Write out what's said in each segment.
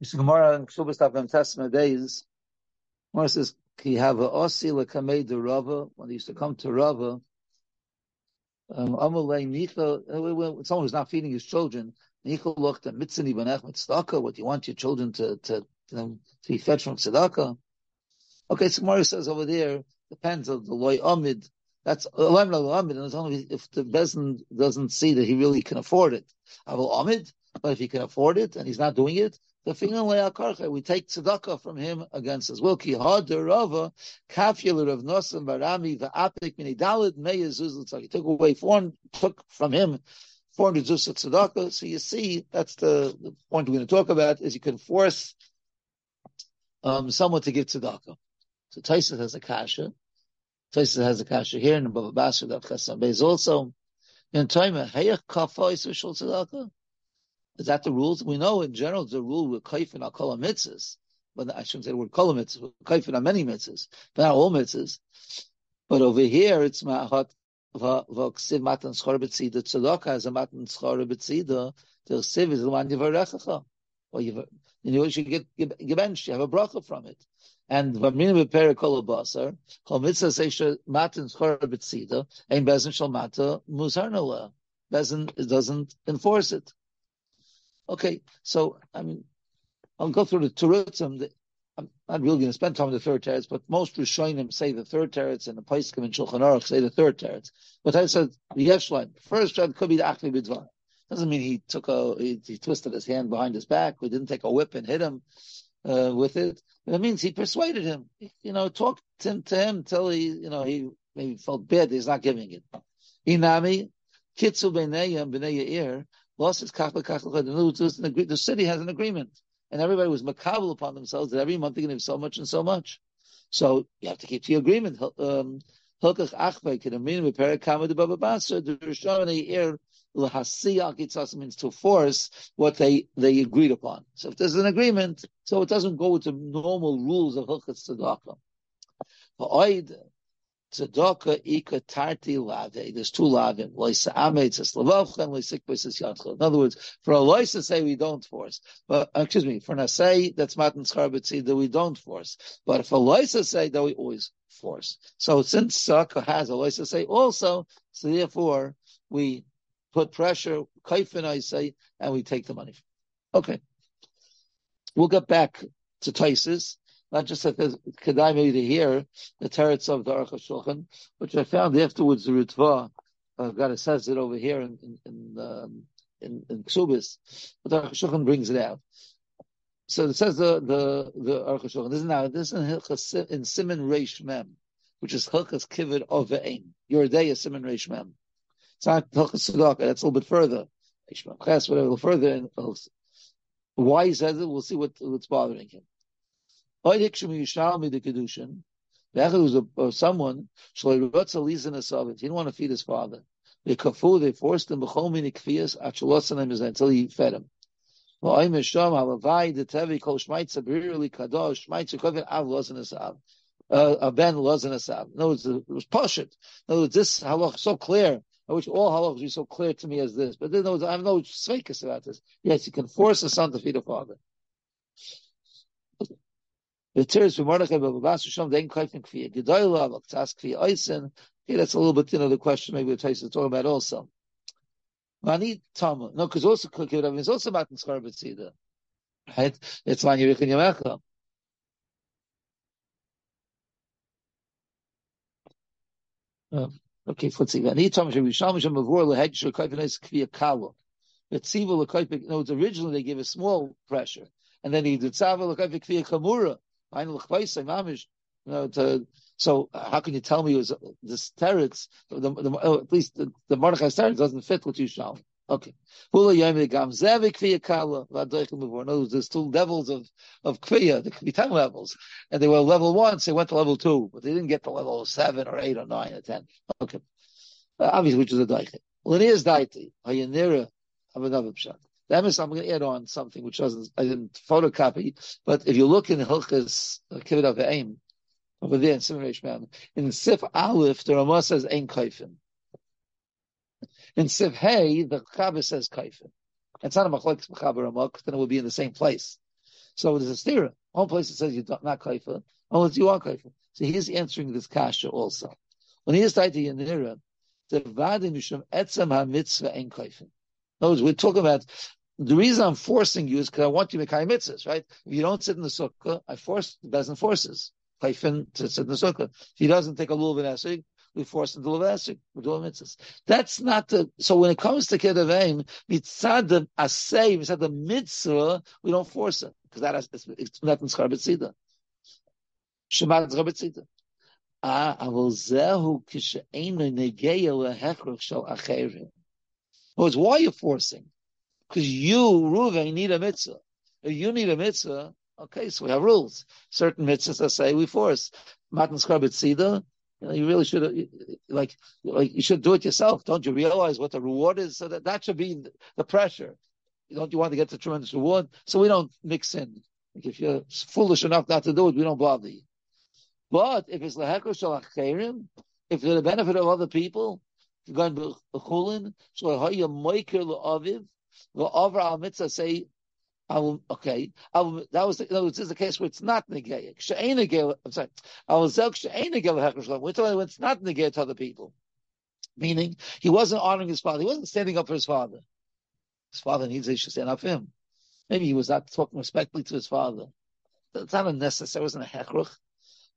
It's Gemara in Ksubas Tavim Testament days. Gemara says, "Ki have a osi lekamei de Rava." When they used to come to Rava, um, Amalei Nicha, uh, someone who's not feeding his children, Nicha looked at Mitzini Banech Tzedakah. What do you want your children to to to, be fed from tzedakah? Okay, so Gemara says over there depends on the loy amid. That's amid, and it's only if the bezin doesn't see that he really can afford it. Aval amid, but if he can afford it and he's not doing it, we take tzedakah from him against us. Well, ki hadarava kafyel of nosim barami va'apik mini dalid meyezuz He took away four, took from him 400 zuz of tzedakah. So you see, that's the, the point we're going to talk about, is you can force um, someone to give tzedakah. So Taisa has a kasha. Taisa has a kasha here, and Baba Basra Dav Chesam Beis also. In time, heyach kafa is tzedakah. Is that the rules? We know in general the rule with kaifin al kol mitzvahs, but I shouldn't say the word kol mitzvahs. Kaifin on many mitzvahs, but not all mitzvahs. But over here it's ma'ahat v'ksiv matan schor b'tzida tzedakah as a matan schor b'tzida. The siv is the one yivarechacha. Or you know you should get gebenched. You have a bracha from it. And v'minu b'peri kol basar kol mitzvah seisha matan schor b'tzida ein bezin shal mata muzarnala. Bezin doesn't enforce it. Okay, so I mean, I'll go through the Turutzim. I'm not really going to spend time on the third teretz, but most Rishonim say the third teretz, and the Paiskim and Shulchan Aruch say the third teretz. But I said the Yeshlan first teretz could be the Achli Bidvar. Doesn't mean he took a he, he, twisted his hand behind his back. We didn't take a whip and hit him uh, with it. It means he persuaded him. You know, talked him, to him until he, you know, he maybe felt bad he's not giving it. Inami kitzu b'nei b'nei losses the city has an agreement, and everybody was makabel upon themselves that every month they're going to give so much and so much. So you have to keep to your agreement. Um, Hilkach achvei can mean with perakama de baba basa the rishon ear lahasiyach means to force what they they agreed upon. So if there's an agreement, so it doesn't go with the normal rules of hilchas tzedakah. Tzedakah ika tarti lave. There's two lavim. Loisa ametz es lavavcha and yadcha. In other words, for a loisa say we don't force. But, uh, excuse me, for say that's matan scharbetzi that we don't force. But a loisa say that we always force. So since Tzedakah has a loisa say also, so therefore we put pressure, kaifin I say, and we take the money. Okay. We'll get back to Taisis not just that there's kedai maybe to hear the teretz of the Aruch Shulchan, which I found afterwards the Ritva, uh, God says it over here in in in, um, in, in Ksubis, but the Aruch Shulchan brings it out. So it says the the the Aruch Shulchan. This is now this is in, in Simon Reish Mem, which is Hilchas Kivid of Ein. Your day is Simon Reish Mem. It's not Hilchas Tzedakah. That's a little bit further. Reish Mem Ches, whatever, further. Why he says it, we'll see what, what's bothering him. The kedushin. was a, or someone he didn't want to feed his father. They kafu, they forced him b'chol mini kfiyas until he fed him. Uh, a ben lozen esav. No, it was pashut. No, this halach so clear. I wish all halachas be so clear to me as this, but then I have no sveikas about this. Yes, you can force a son to feed a father. The tears for Mordechai Babas Shom then kaifin kfiya gedoyla vaktas kfiya oisen. Okay, that's a little bit you know the question maybe the Taisa talking about also. Mani tama no because also Kibbutz is also matan schar b'tzida. Right? It's man yirich and yamecha. Oh, okay, let's see. Mani tama shem yisham shem avur leheg shel kaifin ois kfiya kalo. Betziva lekaifin. No, it's originally they give a small pressure, and then he did tzava lekaifin kfiya kamura. So how can you tell me it was this teretz? The, the, oh, at least the, the Mordechai teretz doesn't fit what you show. Okay. There's two levels of, of kviya, the kvitan levels. And they were level one, so they went to level two, but they didn't get to level seven or eight or nine or ten. Okay. Uh, obviously, which is a daiche. Linear's daiti, hayanira, have another pshat. That means I'm going to add on something which doesn't, I didn't photocopy, but if you look in Hilchas uh, Kibbut of Aim, over there in Simon in Sif Aleph, the Ramah says Ein Kaifin. In Sif Hey, the Chaber says Kaifin. It's not a Machlek Chaber Ramah, then it would be in the same place. So there's a stira. One place it says you're not kaifa, unless you are kaifa. So he's answering this kasha also. When he is tied to Yanira, the vadi mishum etzem ha-mitzvah en kaifa. In other words, we're talking about the reason I'm forcing you is because I want you to make high mitzvahs, right? If you don't sit in the sukkah, I force the doesn't forces Kaifin to sit in the sukkah. If he doesn't take a lulav and esrig, we force him to lulav esrig. We do mitzvahs. That's not the so when it comes to kidduv aim mitzad the asay mitzad the mitzvah we don't force it because that is, it's, it's not in Shemad Shemat skarbetzida. Ah, avol zehu kisheinu negeya lehechrach shel acherim. In words, why are you forcing? Because you, Ruven, need a mitzvah. If you need a mitzvah, okay, so we have rules. Certain mitzvahs I say we force. Matan Skarbit Sida, you, know, you really should, like, like, you should do it yourself. Don't you realize what the reward is? So that, that should be the pressure. Don't you want to get the tremendous reward? So we don't mix in. Like if you're foolish enough not to do it, we don't bother you. But if it's lahekor shalacherim, if for the benefit of other people, you're going to chulin, so haya moiker la'aviv, la'avar al mitzvah say, okay, that was, no, this is the case where it's not negayah. She'ain negayah, I'm sorry, I will zelk she'ain negayah lahekor. We're talking when it's not negayah to other people. Meaning, he wasn't honoring his father. He wasn't standing up for his father. His father needs he should stand up for him. Maybe he was not talking respectfully to his father. That's not a necessary, it wasn't a hechruch.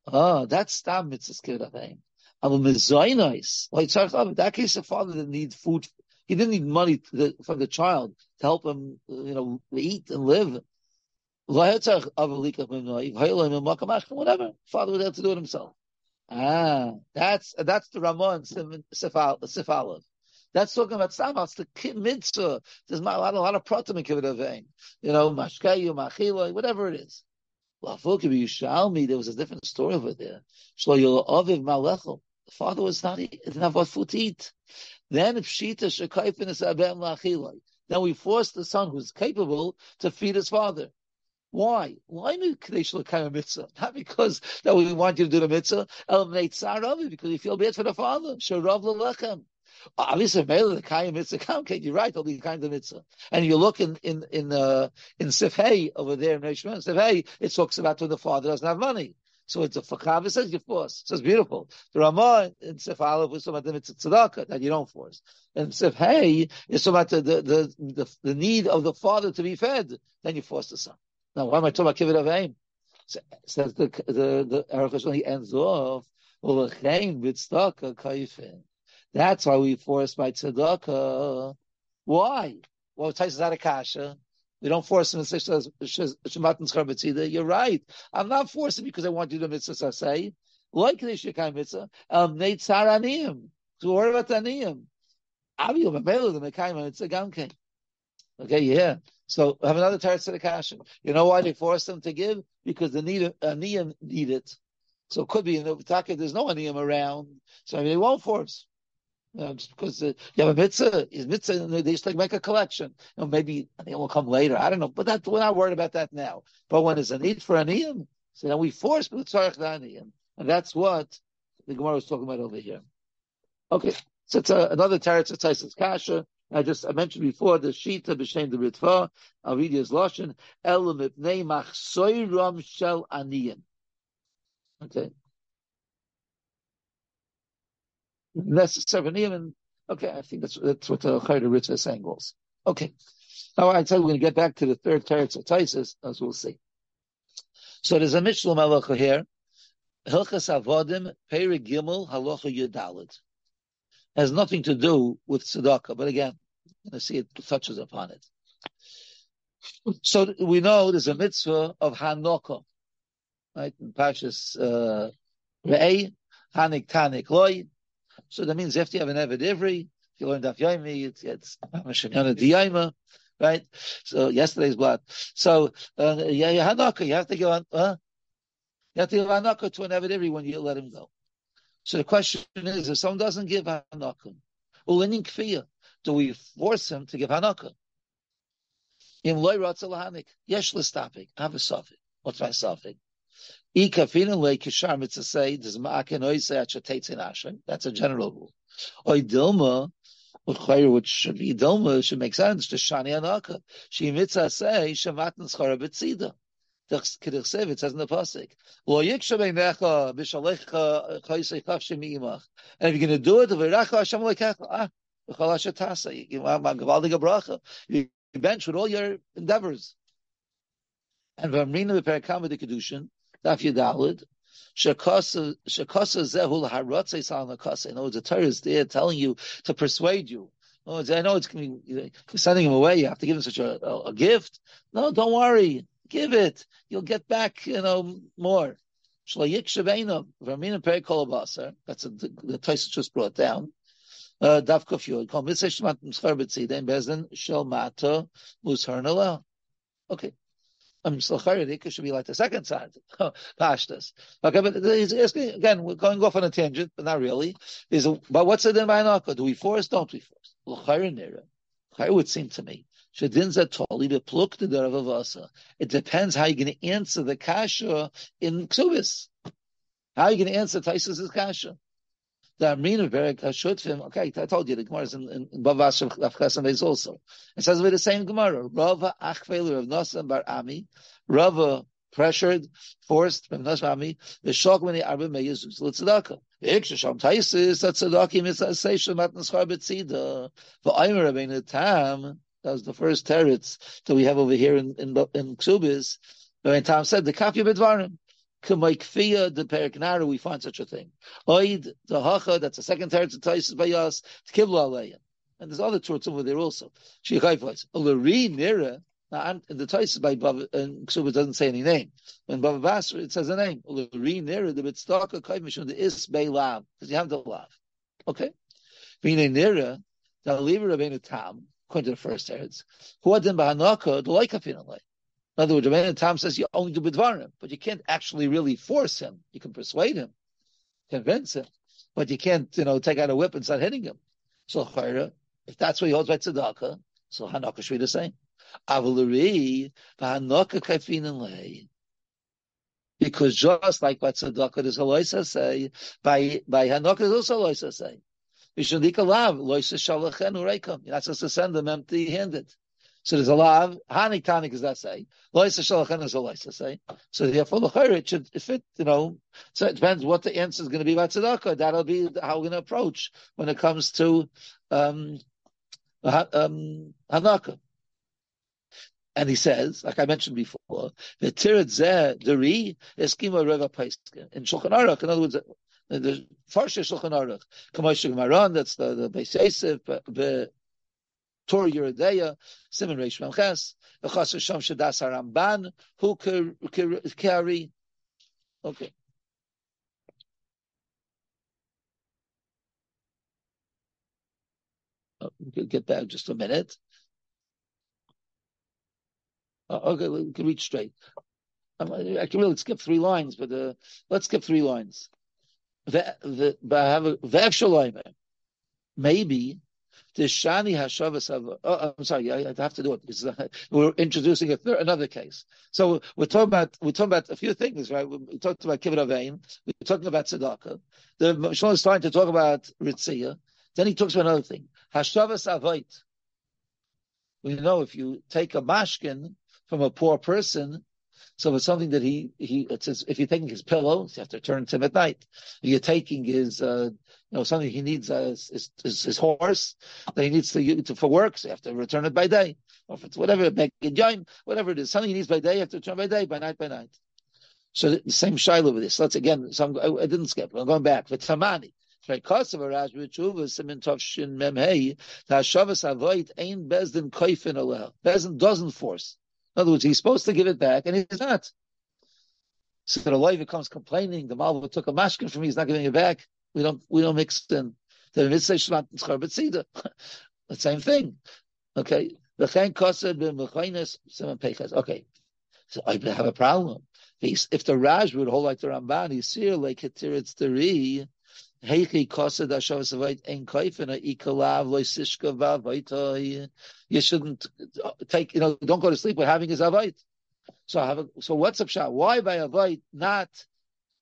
Oh, that's stam mitzvahs kiravim. Aber mezoinos, like that case, the father didn't need food. He didn't need money the, from the child to help him, you know, eat and live. Whatever. Father was able to do it himself. Ah, that's that's the Ramon Sifalav. That's talking about Samas, the mitzvah. There's a lot, a lot of pratim in Kibbutz Avein. You know, Mashkayu, Machila, whatever it is. Yerushalmi, there was a different story over there. The father was not, didn't have what food to eat. Then Pshita is Abem. Then we forced the son who's capable to feed his father. Why? Why Kadesh mitzvah? Not because that we want you to do the mitzvah. El because you feel bad for the father. Sharav lechem. Obviously, Mele the Kayim Mitzvah okay, you're right, I'll be kind of mitzvah. And you look in in in uh, in Sifhei over there in Rishon Sifhei, it talks about when the father doesn't have money. So it's a fakav. It says you force. So it's beautiful. The Ramah in Sif Aleph was about the tzedakah that you don't force. And Sif Hey is about the, the the, the need of the father to be fed. Then you force the son. Now, why am I talking about kibbut avim? Says the the the Aruch when he ends off. That's why we force by tzedakah. Why? Well, it takes out of kasha. We don't force him to say Shematan Schar You're right. I'm not forcing because I want you to mitzvah say. Like the Shekai mitzvah, um, Neitzar Aniyim. So worry about Aniyim? Avi Mabelu the Mekai mitzvah Gamke. Okay, yeah. So have another teretz to kasha. You know why they force them to give? Because the need Aniyim need it. So it could be in the Taka, there's no Aniyim around. So I mean, they won't force. Uh, just because uh, you have a mitzvah, is mitzvah, they used to make a collection. You know, maybe they will come later. I don't know, but that we're not worried about that now. But when there's a need for aniyim, so then we force b'tzarech aniyim, and that's what the Gemara was talking about over here. Okay, so it's a, another teretz of kasha. I just I mentioned before the shita b'shem the ritva. I'll read his lashon elam ipnei machsoiram shel aniyim. Okay. Necessarily even okay, I think that's that's what the Chayda Ritz is saying also. Okay. Now I tell you we're gonna get back to the third teretz of Taisis, as we'll see. So there's a Mishnah Malacha here. Hilchas Avodim, Peri Gimel, Halacha Yudalit. Has nothing to do with tzedakah, but again, you're going to see it touches upon it. So we know there's a mitzvah of Hanokah, right? In Pashas uh, Re'eh, Hanik Tanik Loy, so that means after you have an Eved Ivri, if you learn Daf Yomi, it's, it's right? So yesterday's blood. So, uh, you have to give on, uh, you have to give Hanaka to an Eved Ivri when you let him go. So the question is, if someone doesn't give Hanaka, Ulinin Kfiyah, do we force him to give Hanaka? In loy ratzalahanik, yesh listapik, have a suffix. What's my suffix? That's a general rule. Oy which should be dilma, should make sense to shani anaka. She mitzah say shematan schara b'tzida. The it says in the pasuk. And if you're going to do it, v'iracha Hashem lekecha. Ah, v'chalash tasa. You gavaldig bench with all your endeavors. And v'amrina b'perakam the kedushin daf yedalid. Shakasa zehul haratzei sal nakasa. In other words, the Torah is there telling you to persuade you. Oh, I know it's going to be sending him away. You have to give him such a, a, a, gift. No, don't worry. Give it. You'll get back, you know, more. That's a, the, the Tosfos just brought down. Uh, Dafka Fyod. Kol mitzvah bezin shel mata mushar Okay. Um, it should be like the second side. Pashtas. Okay, but he's asking, again, we're going off on a tangent, but not really. Is but what's it in Vainaka? Do we force? Don't we force? It would seem to me. It depends how you're going to answer the kasha in ksubis. How are you going to answer Taisus' kasha? The Amrina Berek Hashutfim. Okay, I told you the Gemara is in, in, in Bavash of also. It says with the same Gemara. Rava Achvel of Nosam Bar Ami. Rava pressured, forced from Nashami, the Shokmani Arba Meyazus Litzadaka. Ikshasham Taisis, that's Sadaki Mitzasation Matan Schar Betzida. For Aimer Rabbeinu Tam, that was the first teretz that we have over here in, in, in Ksubis. When Tam said, the Kafya Bedvarim. Kamaikfiya the Periknara, we find such a thing. Oid the Hacha, that's the second teretz of by Yas, Tkibla Aleya. And there's other torts over there also. Shechayflites. Ulari Nira, now, the Tosis by Bava and Ksuba doesn't say any name. When Bava Basra, it says a name. Uri near the bitstaka kaivmishun the is bay lav because you have the lav. Okay, Vine nira the lever Rabbeinu Tam according to the first words. Who adin bahanaka the loikafin In other words, Rabbeinu Tam says you only do bidvarim, but you can't actually really force him. You can persuade him, convince him, but you can't, you know, take out a whip and start hitting him. So if that's what he holds by tzedakah, so hanaka should be the same. Avaluri, Vahanoka Kaifin Because just like what Tzedakah there's a loisa say, by by Hanoka there's also a loisa say. You're not supposed to send them empty-handed. So there's a lav. Hani tanik does that say? Loisa shalachen is a loisa say. So therefore, the it should fit. You know, so it depends what the answer is going to be about tzedakah. That'll be how we're going to approach when it comes to um, um. And he says, like I mentioned before, the tirat zeh deri eskima reva paiskin in Shulchan Aruch. In other words, the Farsha Shulchan Aruch, Kamosh Gemaran, that's the the Beis Yosef, the Torah Yeredeya, Simon Reish Memches, the Chas Sham Shadas Haramban, who carry. Okay. Oh, get that just a minute. Uh, okay, we can read straight. Um, I can really skip three lines, but uh, let's skip three lines. The the maybe the shani hashavas. Oh, I'm sorry, I have to do it because uh, we're introducing third, another case. So we're talking about we're talking about a few things, right? We talked about kibbut avein. We're talking about tzedakah. The Shlomo is starting to talk about ritzia. Then he talks about another thing, hashavas avait. We know if you take a mashkin from a poor person. So it's something that he he says if you're taking his pillows, you have to turn to him at night. If you're taking his uh, you know something he needs uh, his, his, his horse that he needs to, to for work, so you have to return it by day. Or if it's whatever, whatever it is, something he needs by day, you have to return by day, by night, by night. So the same shiloh with this. Let's again. So I, I didn't skip. I'm going back. For Tamani. Because of. Bezdin doesn't force. In other words, he's supposed to give it back, and he's not. So the lawyer comes complaining, the Malva took a mashkin from me, he's not giving it back. We don't, we don't mix in. The mitzvah shmat the same thing. Okay. Okay. So I have a problem. If the Raj would hold like the Ramban, he's here like Ketiritz Tari, You shouldn't take, you know, don't go to sleep with having his avait. So have a, so what's up shot? Why by avait not,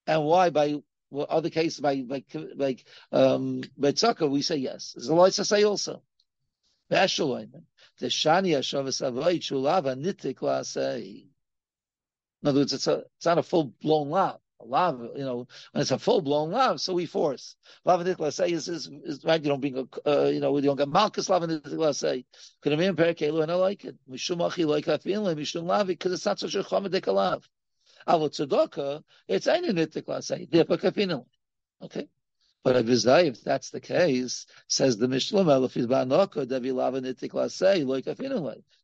and why by well, other cases by by like um by tzaka we say yes. There's a lot to say also. The shani shulava nitik la. In other words, it's a it's not a full blown lav. A lav, you know, when it's a full blown love, so we force. Love and say is, is, is right. You don't bring a uh, you know you don't get malchus lav and say. Could have been perkelu and I like it. Mishum achi like I feel mishum lavi because it's not such a chomedik lav. Avot tzedakah, it's any nitik say. Therefore kafinu. Okay. But if that's the case, says the Mishlum, if he's In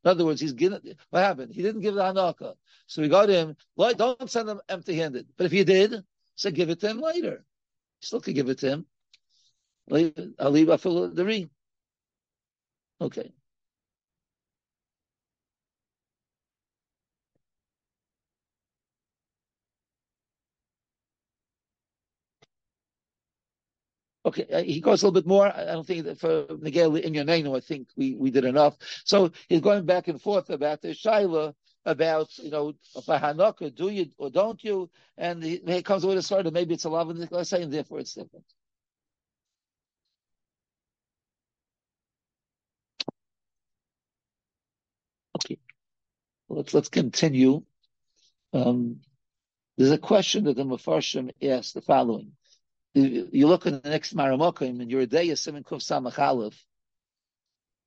other words, he's given what happened? He didn't give the hanaka. So we got him, don't send him empty-handed. But if you did, say give it to him later. Still could give it to him. I'll leave the ring. Okay. Okay, uh, he goes a little bit more. I don't think for Miguel in your name, I think we, we did enough. So he's going back and forth about the Shaila, about, you know, by Hanoka, do you or don't you? And he, he comes with a sort of maybe it's a love and say, and therefore it's different. Okay. Let's let's continue. Um, there's a question that the Mefarshim asked the following you look at the next Maramokim and you're a day Simon Kuf Samach Aleph,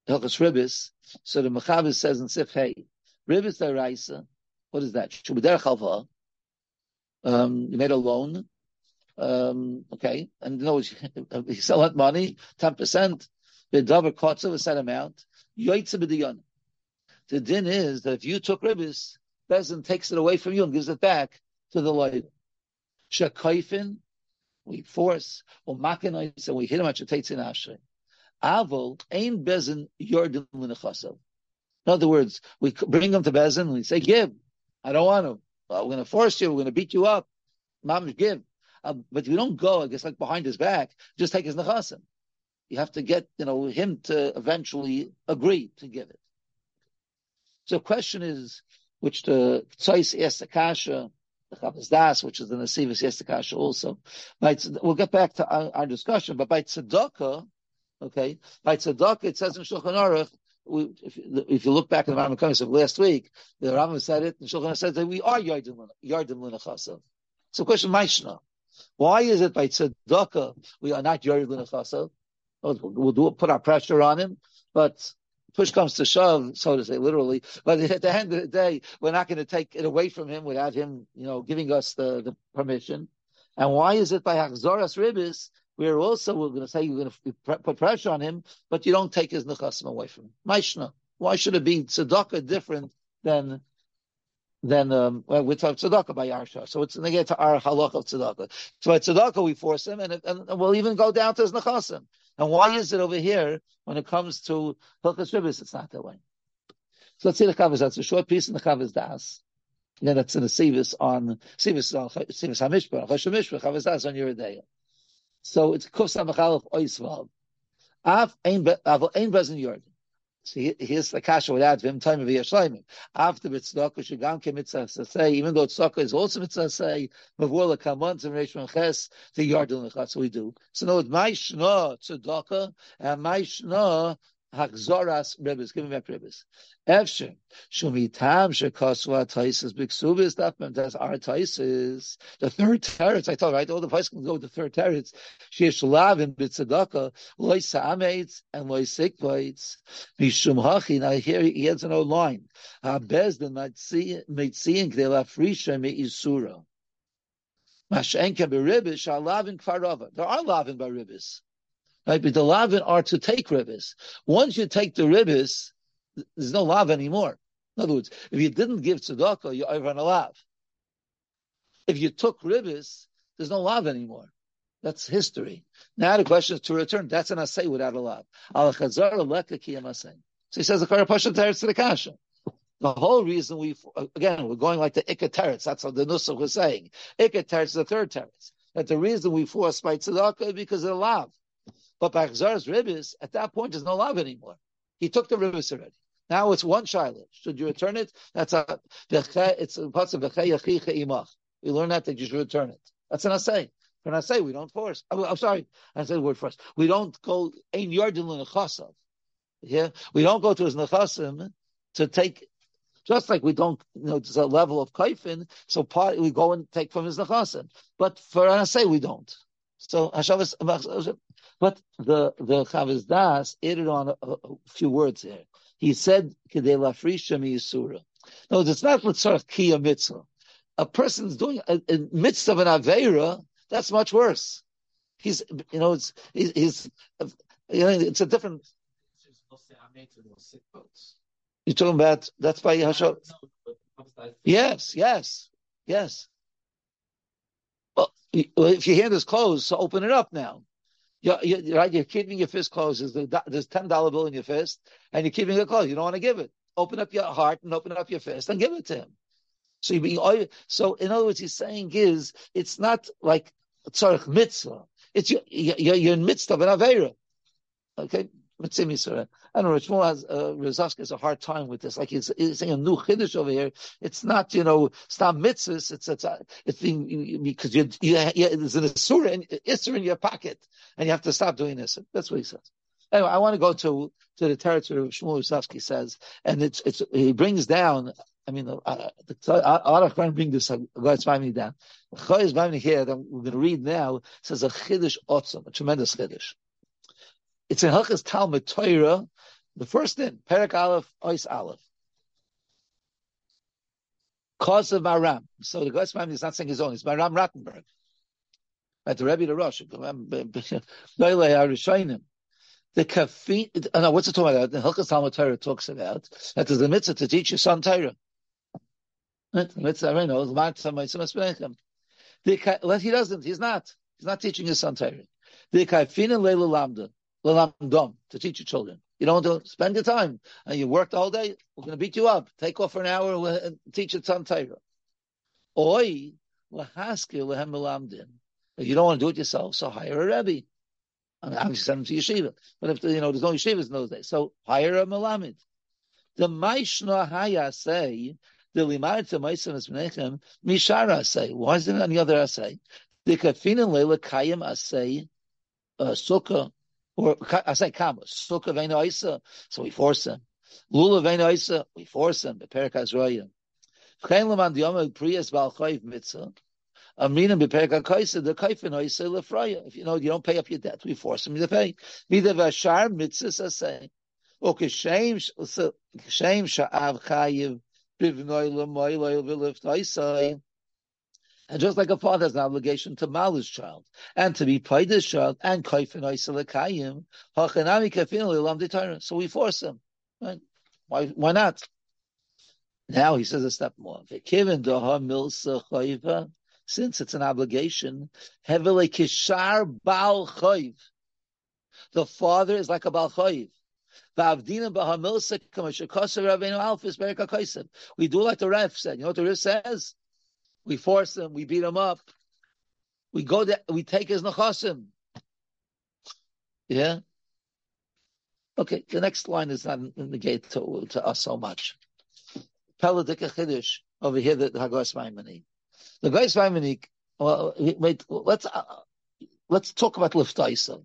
Hilchas Ribis, so the Mechavis says in Sif Hey, Ribis Daraisa, what is that? Shubader Chalva, um, you made a loan, um, okay, and you know, you sell that money, 10%, the Dover Kotza, a set amount, Yoitza B'diyon. The din is that if you took Ribis, Bezin takes it away from you and gives it back to the lawyer. Shakaifin, we force, or machanize, and we hit him at Shetetzin Ashrei. Avol, ain bezin yordim l'nechasav. In other words, we bring him to bezin and we say, give. I don't want him. Well, we're going to force you. We're going to beat you up. Mom, give. Uh, but you don't go, I guess, like behind his back, just take his nechasim. You have to get, you know, him to eventually agree to give it. So the question is, which the Tzais asked Akasha, the Chavaz Das, which is the Nasivas Yestakasha also. By, we'll get back to our, our, discussion, but by Tzedakah, okay, by Tzedakah, it says in Shulchan Aruch, we, if, if, you look back in the Rambam of last week, the Rambam said it, and Shulchan said that we are Yardim L'Nechasav. So question, Maishna, why is it by Tzedakah we are not Yardim L'Nechasav? We'll, we'll do, put our pressure on him, but push comes to shove, so to say, literally. But at the end of the day, we're not going to take it away from him without him, you know, giving us the, the permission. And why is it by Hakzoras Ribis, we're also, we're going to say you're going to put pressure on him, but you don't take his nechasim away from him. Maishna. Why should it be tzedakah different than then um, well, we talk tzedakah by Yarsha. So it's negated to our halach of tzedakah. So by tzedakah we force him, and, and, and, we'll even go down to his nechasim. And why is it over here when it comes to hilchas ribis? It's not that way. So let's see the chavas. That's a short piece in the chavas das. And then that's in the sivis on sivis on uh, sivis hamishpah, choshem mishpah, chavas das on day. So it's kuf samachalef oisvav. Av ein bezin yord. So here's the kasha without him time of the Yashleimim. After mitzvah, shugam ke mitzvah say, even though tzedakah is also mitzvah say, mavur lekamon to reish ches to yardin lechas. So we do. So no, my shna tzedakah and my shna Hakzoras Rebis, give me back Rebis. Efshin, Shumitam Shekoswa Taisis Biksubis, that's our Taisis. The third teretz, I told right, all the places can go with the third teretz. Sheesh Lavin Bitzadaka, Loy Sa'amates and Loy Sikvates. Mishum Hachi, now here he has an old line. Habezdin Meitziin Gdela Frisha Me Isura. Mashenka Beribis, Shalavin Kvarova. There are Lavin by Ribis. Right? But the lavin are to take ribis. Once you take the ribis, there's no lav anymore. In other words, if you didn't give tzedakah, you're over on a lav. If you took ribis, there's no lav anymore. That's history. Now the question is to return. That's an asay without a lav. Al chazar So he says the karapasha teretz to the. The whole reason we, again, we're going like the ikka. That's what the nusach was saying. Ikka is the third teretz. That the reason we force by tzedakah is because of the lav. But by Chazar's ribis, at that point, there's no love anymore. He took the ribis already. Now it's one shiloh. Should you return it? That's a it's a parts of imach. We learn that that you should return it. That's an assay. When I say we don't force, I'm, I'm sorry, I said the word first. We don't go ein yardin l'nechasav. Yeah, we don't go to his nechasim to take Just like we don't, you know, there's a level of kaifin, so part we go and take from his nechasim. But for Anasei, we don't. So Hashavas, but the the Chavis Das added on a, a, few words here. He said, "Kedei lafrisha yisura." No, it's not l'tzarach kiyah mitzvah. A person's doing a, a mitzvah of an avera. That's much worse. He's, you know, it's he's, he's you know, it's a different. You're talking about that's by Hashem. Yes, yes, yes. If your hand is closed, so open it up now. You're, you're, right, you're keeping your fist closed. There's, the, there's ten dollar bill in your fist, and you're keeping it closed. You don't want to give it. Open up your heart and open up your fist and give it to him. So you be so in other words, he's saying is it's not like tzarich mitzvah. It's you're, you're, you're in midst of an avera. Okay, I don't know. Shmuel has uh, Rozovsky has a hard time with this. Like he's, he's saying a new chiddush over here. It's not you know stop mitzvahs. It's it's uh, it's being because you you there's an isur in isur in your pocket and you have to stop doing this. That's what he says. Anyway, I want to go to to the territory of Shmuel Rozovsky says, and it's it's he brings down. I mean, uh, uh a lot of to bring this uh, God's me down. Me here that we're going to read now says a chiddush otzim, a tremendous chiddush. It's in Hilchas Talmud Torah, the first din, Perak Aleph, Ois Aleph. Cause of Maram. So the Goetz is not saying his own, it's Maram Rattenberg. At the Rebbe the Rosh. The kafin, oh uh, no, what's it talking about? The Hilchas Talmud Torah talks about that there's a mitzvah to teach your son Torah. The mitzvah, I know, he doesn't, he's not. He's not teaching his son Torah. The kafin and lamda to teach your children. You don't want to spend your time and you work the whole day. We're going to beat you up. Take off for an hour and teach your son Torah. Oi. If you don't want to do it yourself, so hire a rebbe. And obviously send them to yeshiva. But if you know there's no yeshivas in those days, so hire a melamid. The maishna haya say the limar to meisim esmenechem mishara say. Why is there any other say? The kafina leila kayim asay uh, sukkah or I say kama, sukkah vein isa, so we force him. Lula vein isa, we force him. Beperik azroya. V'chein leman diyom priyas bal chayv mitzvah. Amrina beperik akaisa, the kaifin isa lefraya. If you know you don't pay up your debt, we force him to pay. Mida v'ashar mitzvah. Okay, shame, shame sha'av chayiv bivnoi l'moy loyal v'lift isa. And just like a father has an obligation to mal his child and to be paid his child and kaifin oisalakayim, hachanami kaifin lilam So we force him. Right? Why? Why not? Now he says a step more. Since it's an obligation, heavily kishar bal chayv. The father is like a bal chayv. We do like the ref said. You know what the ref says? We force him. We beat him up. We go there. We take his nechasim. Yeah. Okay. The next line is not in the gate to, to us so much. Peladika chiddush over here. The Hagos Maimoni. The Hagos. Well, wait. Let's uh, let's talk about liftaisa.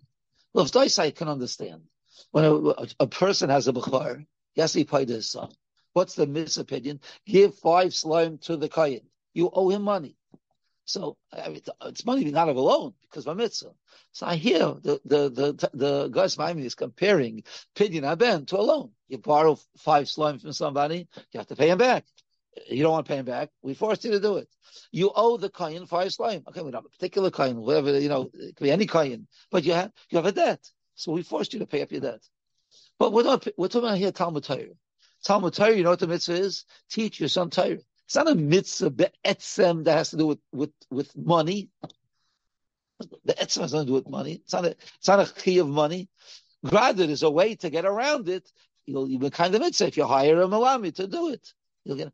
Liftaisa I can understand. When a, a person has a bechor, yes, he paid his son. What's the misopinion? Give five slime to the kohen you owe him money. So I mean, it's money not of a loan because of a mitzvah. So I hear the the the the Gus Maimon is comparing pidyon aben to a loan. You borrow five slime from somebody, you have to pay him back. You don't want to pay him back. We forced you to do it. You owe the coin five slime. Okay, we don't have a particular coin, whatever you know, it could be any coin, but you have you have a debt. So we forced you to pay up your debt. But we're not we're talking about here Talmud Torah. Talmud Torah, you know what the mitzvah is? Teach your son Torah. It's not a mitzvah be'etzem that has to do with, with, with money. The etzem has nothing to do with money. It's not a, it's not a key of money. Rather, there's a way to get around it. You'll, you'll kind of mitzvah if you hire a malami to do it. You'll get,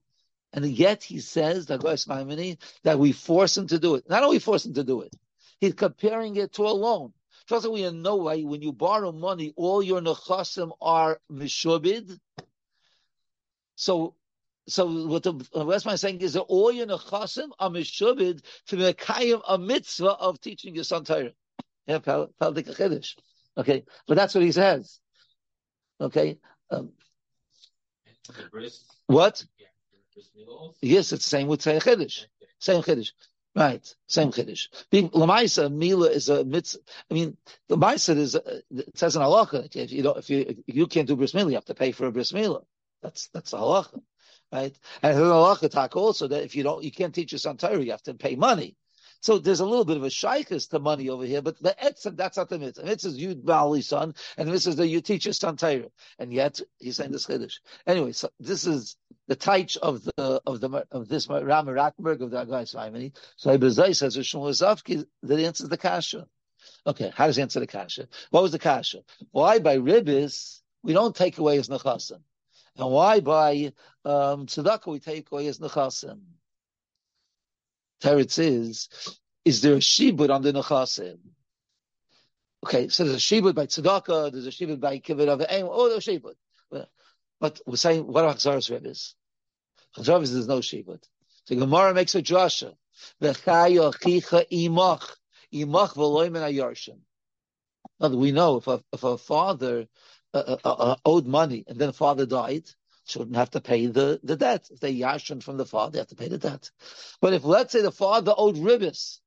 and yet he says, that we force him to do it. Not only force him to do it, he's comparing it to a loan. Trust me, in no way, when you borrow money, all your nechasim are mishubid. So so what the Westman is saying is that all your nechasim are mishubid to mekayim a mitzvah of teaching your son Torah. Yeah, Okay, but that's what he says. Okay. Um, what? Yes, it's the same with Tzei Chiddush. Same Chiddush. Right, same Chiddush. Being Lamaisa, Mila is a mitzvah. I mean, the Lamaisa is, a, it says in halacha, if you don't, if you, if you can't do bris milah, you have to pay for a bris milah. That's, that's a halacha. Right? And in halacha talk also that if you don't, you can't teach your son Torah, you have to pay money. So there's a little bit of a shaykhis to money over here, but the etzem, that's not the mitzvah. Mitzvah is you Bali son, and this is that you teach your son Torah. And yet he's saying this chiddush. Anyway, so this is the taich of the of the of this Ram Rattenberg of the Agais Vaimini. So Ibazai says Shmuel Zavki that answers the kasha. Okay, how does he answer the kasha? What was the kasha? Why by ribis we don't take away his nechasim, and why by um, tzedakah we take away his nechasim? Teretz is, is there a shibud on the nechasim? Okay, so there's a shibud by tzedakah, there's a shibud by kibbut of aim, oh, there's a shibud. But we're saying, what are Chazar's ribbis? Chazar's there's no shibud. So Gemara makes a drasha. Now we know if a, if a father uh, uh, owed money and then father died, children have to pay the, the debt. If they yashin from the father, they have to pay the debt. But if let's say the father owed ribbis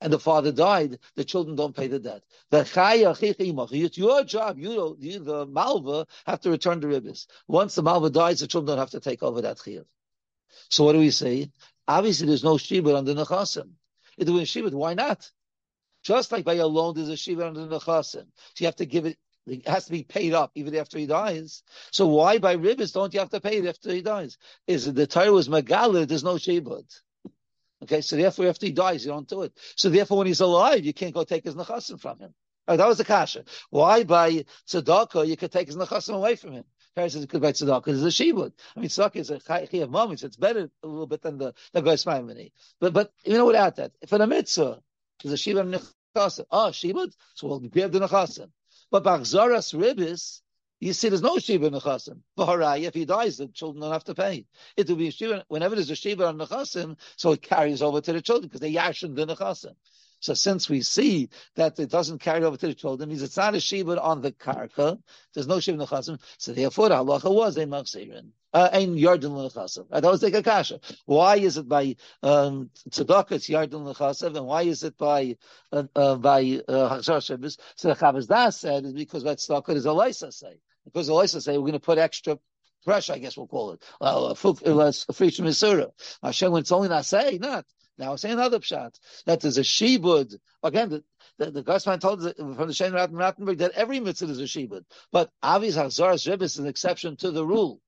and the father died, the children don't pay the debt. It's your job. You, you the malva, have to return the ribbis. Once the malva dies, the children don't have to take over that chiyuv. So what do we say? Obviously, there's no shibud under nechasim. If there was shibud, why not? Just like by a loan, there's a shibud under nechasim. So you have to give it it has to be paid up even after he dies. So why by ribbis don't you have to pay it after he dies? Is it the Torah was Megala, there's no Shebud. Okay, so therefore after he dies, you don't do it. So therefore when he's alive, you can't go take his nechasim from him. Oh, that was the kasha. Why by tzedakah you could take his nechasim away from him? Paris says because by tzedakah is a shibud. I mean, tzedakah is a chayv moments. It's better a little bit than the the goyis But but you know without that, if a mitzvah there's a shibud nechasim, oh shibud, so we'll grab the nechasim. But Bachzaras Ribis, you see, there's no Shiva Nechasim. V'harai, if he dies, the children don't have to pay. It will be a Shiva, whenever there's a Shiva on Nechasim, so it carries over to the children, because they yashin the Nechasim. So since we see that it doesn't carry over to the children, means it's not a shibud on the karka. There's no shibud nechasim. So therefore, the halacha was a machzirin. Uh, ein yardin lechasim. That was the kakasha. Why is it by um, tzedakah it's lechasim, and why is it by uh, uh, by uh, So the Chavaz Das said is because by tzedakah is a leisa say. Because the leisa say we're going to put extra pressure, I guess we'll call it. A free from Misura. Hashem, when it's only not say, not. Now, say another pshat that there's a shibud. Again, the, the, the told us from the Shem Rattenberg that every mitzvah is a shibud, but obviously Hazaras Rebbe is an exception to the rule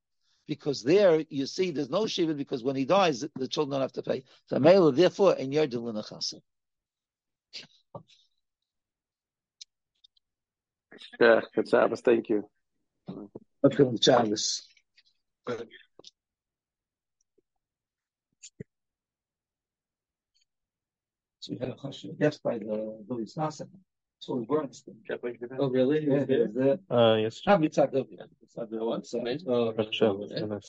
because there you see there's no shiva because when he dies the children don't have to pay. So Mela, therefore, in your dilinachasa. Yeah, good Shabbos. Thank you. Shabbos. So we had a question, yes, by the Louis Nassim. So we weren't. Oh, really? Yeah, there's the. Uh, yes. Mitzvah. Mitzvah. What's that? Oh,